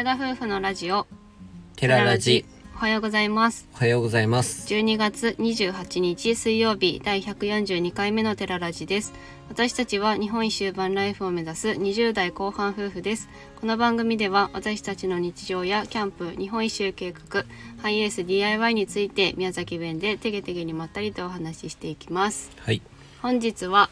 寺田夫婦のラジオ。テララジ。おはようございます。おはようございます。12月28日水曜日第142回目のテララジです。私たちは日本一周バンライフを目指す20代後半夫婦です。この番組では私たちの日常やキャンプ日本一周計画ハイエース DIY について宮崎弁でてげてげにまったりとお話ししていきます。はい。本日は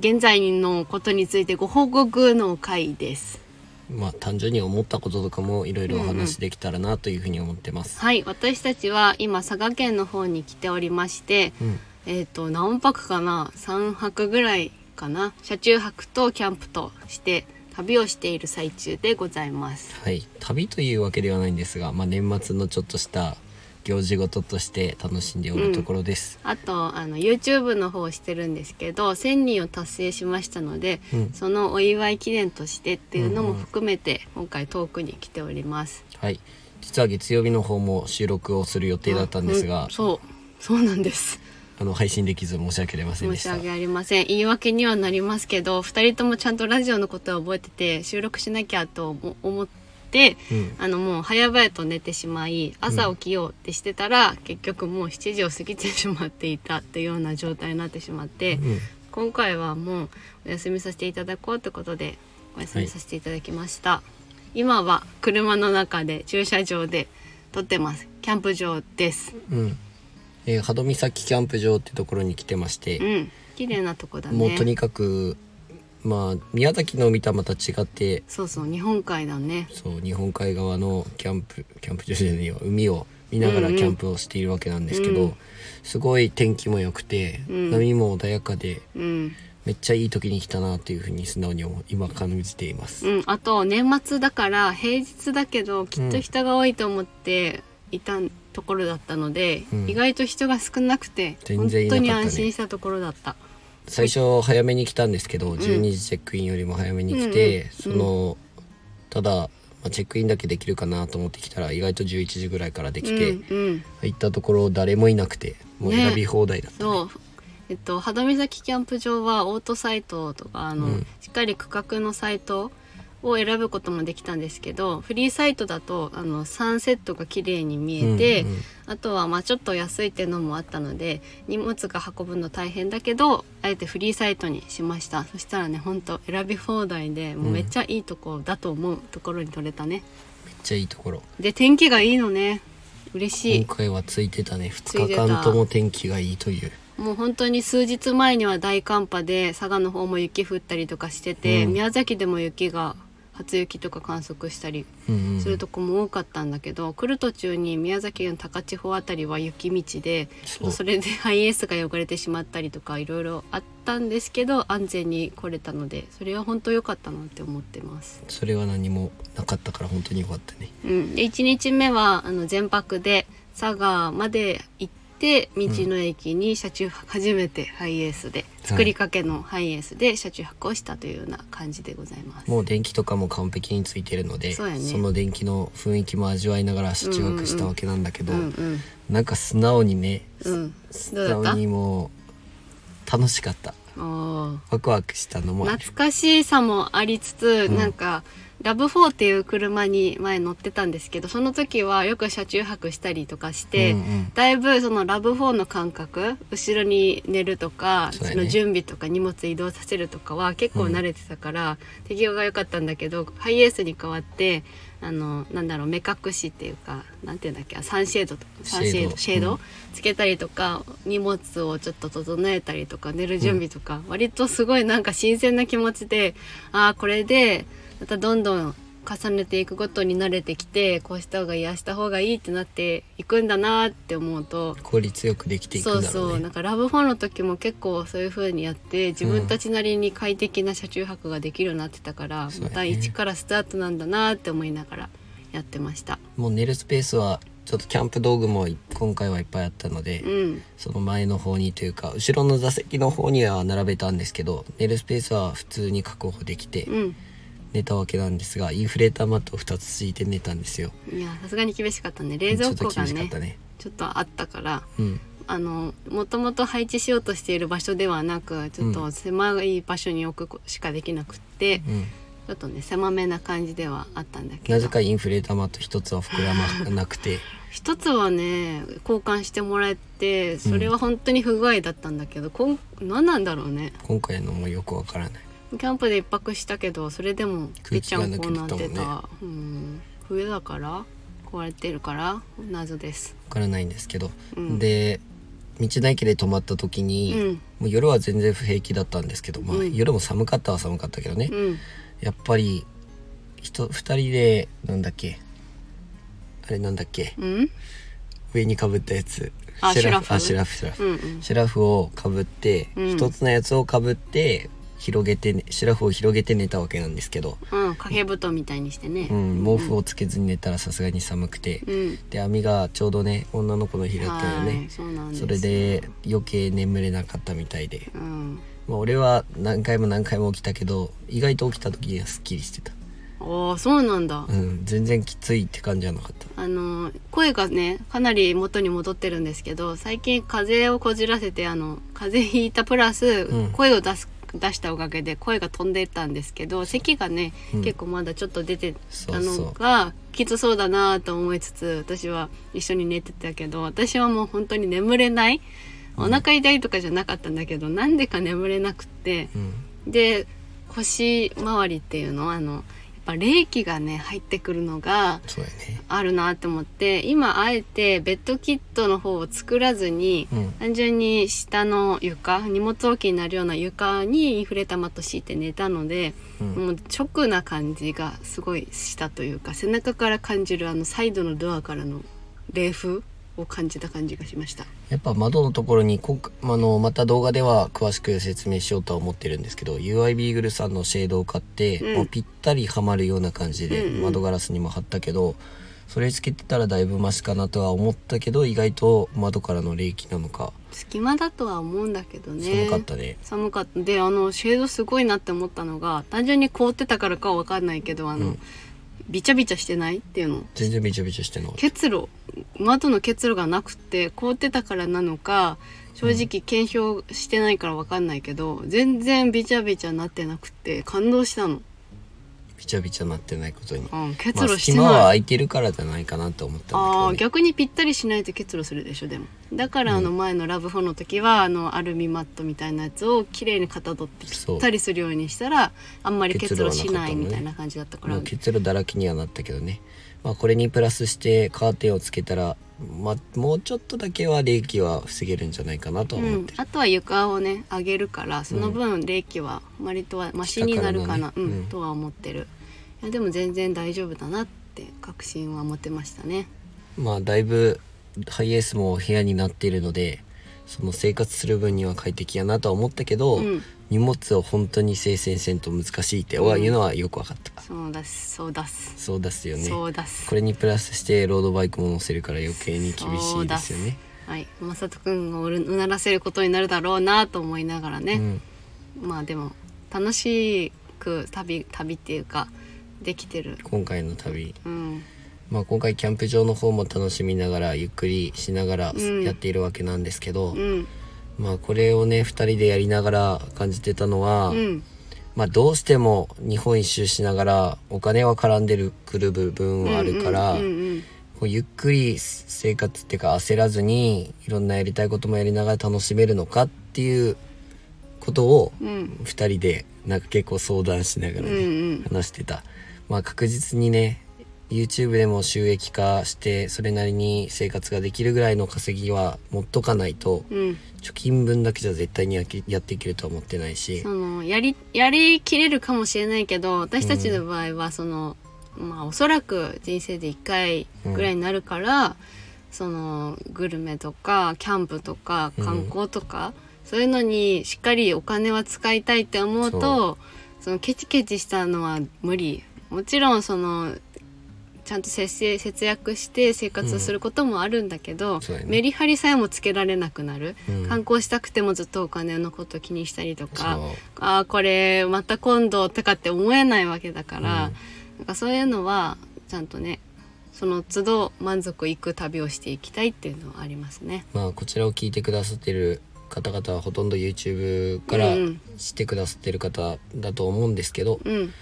現在のことについてご報告の回ですまあ単純に思ったこととかもいろいろお話できたらなというふうに思ってます、はい私たちは今佐賀県の方に来ておりまして、うん。えっ、と何泊かな？3泊ぐらいかな？車中泊とキャンプとして旅をしている最中でございます。はい。旅というわけではないんですが、まあ、年末のちょっとした行事事として楽しんでおるところです、あとあの YouTube の方をしてるんですけど1000人を達成しましたので、うん。そのお祝い記念としてっていうのも含めて今回遠くに来ております。はい。実は月曜日の方も収録をする予定だったんですが、うん。そう。そうなんです。あの配信できず申し訳ありませんでした。申し訳ありません。言い訳にはなりますけど2人ともちゃんとラジオのことは覚えてて収録しなきゃと思思って、うん。あのもう早々と寝てしまい朝起きようってしてたら、結局もう7時を過ぎてしまっていたっていうような状態になってしまって、うん。今回はもうお休みさせていただこうってことでお休みさせていただきました、今は車の中で駐車場で撮ってます。キャンプ場です。うん。えー、波戸岬キャンプ場ってところに来てまして、うん。綺麗なとこだね。もうとにかくまあ宮崎の見たまた違ってそうそう日本海だね。そう日本海側のキャンプキャンプ場じゃないよ海を見ながらキャンプをしているわけなんですけど、うん。すごい天気も良くて、うん。波も穏やかでうん。めっちゃいい時に来たなというふうに素直に今感じています、うん、あと年末だから平日だけどきっと人が多いと思っていたところだったので、うん。意外と人が少なくて全然いなかったね。本当に安心したところだった最初早めに来たんですけど、12時チェックインよりも早めに来て、うんそのただ、まあ、チェックインだけできるかなと思ってきたら意外と11時ぐらいからできて、うんうん、入ったところ誰もいなくてもうね選び放題だった、ね。そう。えっと波戸岬キャンプ場はオートサイトとかあの、うん。しっかり区画のサイトを選ぶこともできたんですけどフリーサイトだとあのサンセットが綺麗に見えて、うんうん。あとはまあちょっと安いっていうのもあったので荷物が運ぶの大変だけどあえてフリーサイトにしました。そしたらねほんと選び放題でもうめっちゃいいとこだと思うところに取れたね、めっちゃいいところ。で天気がいいのね。嬉しい。今回はついてたね。2日間とも天気がいいという。もう本当に数日前には大寒波で佐賀の方も雪降ったりとかしてて、うん。宮崎でも雪が初雪とか観測したりうんうんするとこも多かったんだけど、来る途中に宮崎の高千穂あたりは雪道でそれで ハイエースが汚れてしまったりとかいろいろあったんですけど安全に来れたのでそれは本当良かったなって思ってます。それは何もなかったから本当によかったね。うん、で1日目はあの全泊で佐賀まで行って道の駅に車中泊初めてハイエースで作りかけのハイエースで車中泊をしたというような感じでございます。もう電気とかも完璧についてるのでその電気の雰囲気も味わいながら車中泊したわけなんだけど、なんか素直にね、うん。素直にもう楽しかった。ワクワクしたのも懐かしさもありつつ、うん。なんかラブ4っていう車に前乗ってたんですけどその時はよく車中泊したりとかして、うんうん。だいぶそのラブ4の感覚後ろに寝るとかそ,、ね。の準備とか荷物移動させるとかは結構慣れてたから、適応が良かったんだけどハイエースに変わってあのなんだろう目隠しっていうかなんていうんだっけサンシェードとサンシェードシェード、つけたりとか荷物をちょっと整えたりとか寝る準備とか、割とすごいなんか新鮮な気持ちでああこれでまたどんどん重ねていくことに慣れてきてこうした方がいいああした方がいいってなっていくんだなって思うと効率よくできていくそうんだろうね。そうなんかラブフォンの時も結構そういう風にやって自分たちなりに快適な車中泊ができるようになってたから、そうやね。また一からスタートなんだなって思いながらやってました。もう寝るスペースはちょっとキャンプ道具も今回はいっぱいあったので、うん。その前の方にというか後ろの座席の方には並べたんですけど寝るスペースは普通に確保できてうん寝たわけなんですがインフレーターマットを2つ敷いて寝たんですよ。いやさすがに厳しかったね。冷蔵庫ちょっとがね厳しかったね。ちょっとあったから。うん。あのもともと配置しようとしている場所ではなくちょっと狭い場所に置くしかできなくって、うん。ちょっとね狭めな感じではあったんだけど。なぜかインフレ玉と一つは膨らまなくて。一つはね交換してもらえてそれは本当に不具合だったんだけど、こん何なんだろうね。今回のもよくわからないキャンプで一泊したけどそれでもぺちゃんこになってたねうん。冬だから壊れてるから謎です。わからないんですけど、うん。で道の駅で泊まった時に、うん。もう夜は全然不平気だったんですけど、まあ、うん。夜も寒かったは寒かったけどね、うん。やっぱり人2人でなんだっけあれなんだっけうん？上にかぶったやつ。あシュラフあシュラフシュラフ、うんうん。シュラフをかぶってうん。一、つのやつをかぶって広げて、ね、シュラフを広げて寝たわけなんですけど、うん掛け布団みたいにしてね。うん、毛布をつけずに寝たらさすがに寒くて、うん。で網がちょうどね女の子の日だったよはいねそそれで余計眠れなかったみたいで、うん。まあ、俺は何回も何回も起きたけど意外と起きた時にはすっきりしてた、ああそうなんだ。うん、全然きついって感じじゃなかった。あの声がねかなり元に戻ってるんですけど最近風邪をこじらせてあの風邪ひいたプラス、うん。声を出す出したおかげで声が飛んでったんですけど咳がね、うん。結構まだちょっと出てたのがきつそうだなと思いつつ私は一緒に寝てたけど私はもう本当に眠れないお腹痛いとかじゃなかったんだけど、なんでか眠れなくってうん。で腰回りっていうのあのぱ冷気がね入ってくるのがあるなって思って今あえてベッドキットの方を作らずに、うん。単純に下の床荷物置きになるような床にインフレ玉と敷いて寝たので、うん。もう直な感じがすごいしたというか背中から感じるあのサイドのドアからの冷風を感じた感じがしました。やっぱ窓のところにこあのまた動画では詳しく説明しようとは思ってるんですけど UI ビーグルさんのシェードを買って、うん。もうぴったりはまるような感じでうんうん。窓ガラスにも貼ったけど、それつけてたらだいぶマシかなとは思ったけど意外と窓からの冷気なのか。隙間だとは思うんだけどね。寒かったね。寒かった。であのシェードすごいなって思ったのが単純に凍ってたからかは分かんないけどあの、うんビチャビチャしてないっていうの？全然びちゃびちゃしてなかった結露。窓の結露がなくて凍ってたからなのか正直検証してないから分かんないけど、全然ビチャビチャなってなくて感動したの、びちゃびちゃなってないことに、うん、結まあ、露してない、隙間は空いてるからじゃないかなと思ったんだけあど、ね、あ逆にぴったりしないと結露するでしょでも。だからあの前のラブ4の時はあのアルミマットみたいなやつをきれいにかたどってぴったりするようにしたらあんまり結露しないみたいな感じだったから。結露だらけにはなったけどね、まあ、これにプラスしてカーテンをつけたら、まあ、もうちょっとだけは冷気は防げるんじゃないかなと思って、る、あとは床をね上げるからその分冷気は割とはマシになるかな、うんうん。とは思ってる。いやでも全然大丈夫だなって確信は持てましたね。まあだいぶハイエースも部屋になっているのでその生活する分には快適やなとは思ったけど、うん。荷物を本当に精選せんと難しいってはいうのはよく分かった、そうだすそうだす、そうですよね。そうだすこれにプラスしてロードバイクも乗せるから余計に厳しいですよね。はい。まさとくんをううならせることになるだろうなと思いながらね、うん。まあでも楽しく旅旅っていうかできてる。今回の旅。うんまあ、今回キャンプ場の方も楽しみながらゆっくりしながらうん。やっているわけなんですけど、うん。まあこれをね2人でやりながら感じてたのは、うん。まあどうしても日本一周しながらお金は絡んでるくる部分はあるから、こうゆっくり生活っていうか焦らずにいろんなやりたいこともやりながら楽しめるのかっていうことをうん。うん2人でなんか結構相談しながらね、話してた。まあ確実にね YouTube でも収益化してそれなりに生活ができるぐらいの稼ぎは持っとかないとうん。貯金分だけじゃ絶対にやきやっていけるとは思ってないし。そのやりやりきれるかもしれないけど私たちの場合はその、まあおそらく人生で1回ぐらいになるから、そのグルメとかキャンプとか観光とか、そういうのにしっかりお金は使いたいって思うとそのケチケチしたのは無理。もちろんそのちゃんと節制節約して生活することもあるんだけど、そうだね。メリハリさえもつけられなくなる、うん。観光したくてもずっとお金のこと気にしたりとかああこれまた今度とかって思えないわけだから、なんかそういうのはちゃんとねその都度満足いく旅をしていきたいっていうのはありますね。まあこちらを聞いてくださってる方々はほとんど YouTube からうんうん。知ってくださってる方だと思うんですけど、うん。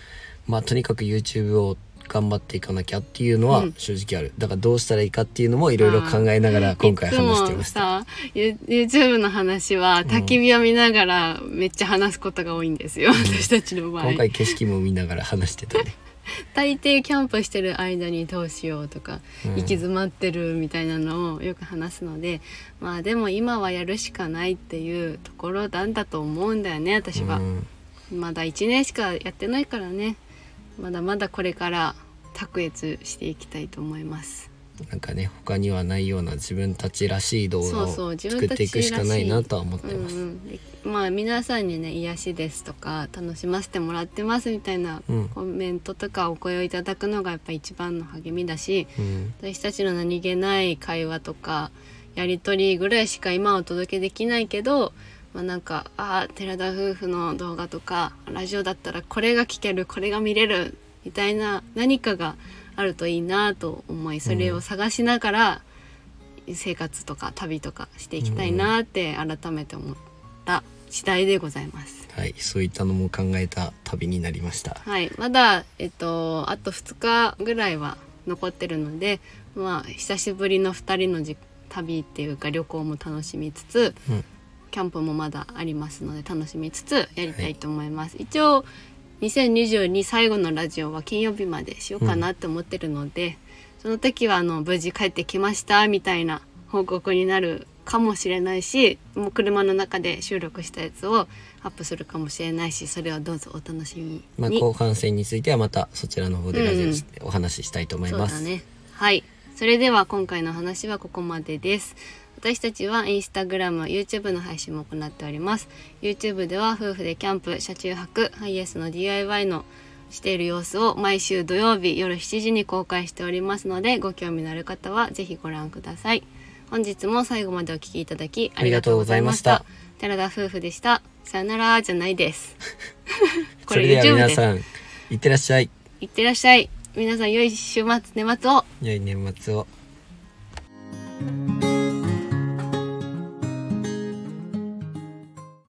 まあとにかく YouTube を頑張っていかなきゃっていうのはうん。正直ある、だからどうしたらいいかっていうのもいろいろ考えながら今回話してました。YouTube の話は焚き火を見ながらめっちゃ話すことが多いんですよ、私たちの場合。今回景色も見ながら話してたね。大抵キャンプしてる間にどうしようとか、うん。行き詰まってるみたいなのをよく話すのでまあでも今はやるしかないっていうところなんだと思うんだよね私は、うん。まだ1年しかやってないからねまだまだこれから卓越していきたいと思います。なんかね他にはないような自分たちらしい動画を作っていくしかないなとは思ってうんます、うんでまあ皆さんにね癒しですとか楽しませてもらってますみたいなうん。コメントとかお声をいただくのがやっぱ一番の励みだしうん。私たちの何気ない会話とかやり取りぐらいしか今はお届けできないけど、まあ、なんかああ寺田夫婦の動画とかラジオだったらこれが聞けるこれが見れるみたいな何かがあるといいなと思いそれを探しながら生活とか旅とかしていきたいなって改めて思った次第でございます。はいそういったのも考えた旅になりました。はい、まだえっとあと2日ぐらいは残ってるので、まあ久しぶりの2人のじ旅っていうか旅行も楽しみつつ、うんキャンプもまだありますので楽しみつつやりたいと思います。一応2022最後のラジオは金曜日までしようかなって思ってるので、その時はあの無事帰ってきましたみたいな報告になるかもしれないしもう車の中で収録したやつをアップするかもしれないしそれはどうぞお楽しみに。まあ後半戦についてはまたそちらの方でラジオお話ししたいと思います、そうだね。はい。それでは今回の話はここまでです私たちはインスタグラム YouTube の配信も行っております。YouTube では夫婦でキャンプ車中泊ハイエースの DIY のしている様子を毎週土曜日夜7時に公開しておりますのでご興味のある方はぜひご覧ください。本日も最後までお聞きいただきありがとうございました。あ寺田夫婦でした。さよならじゃないです。それ YouTube です皆さんいってらっしゃい。いってらっしゃい。皆さん良い週末年末を。良い年末を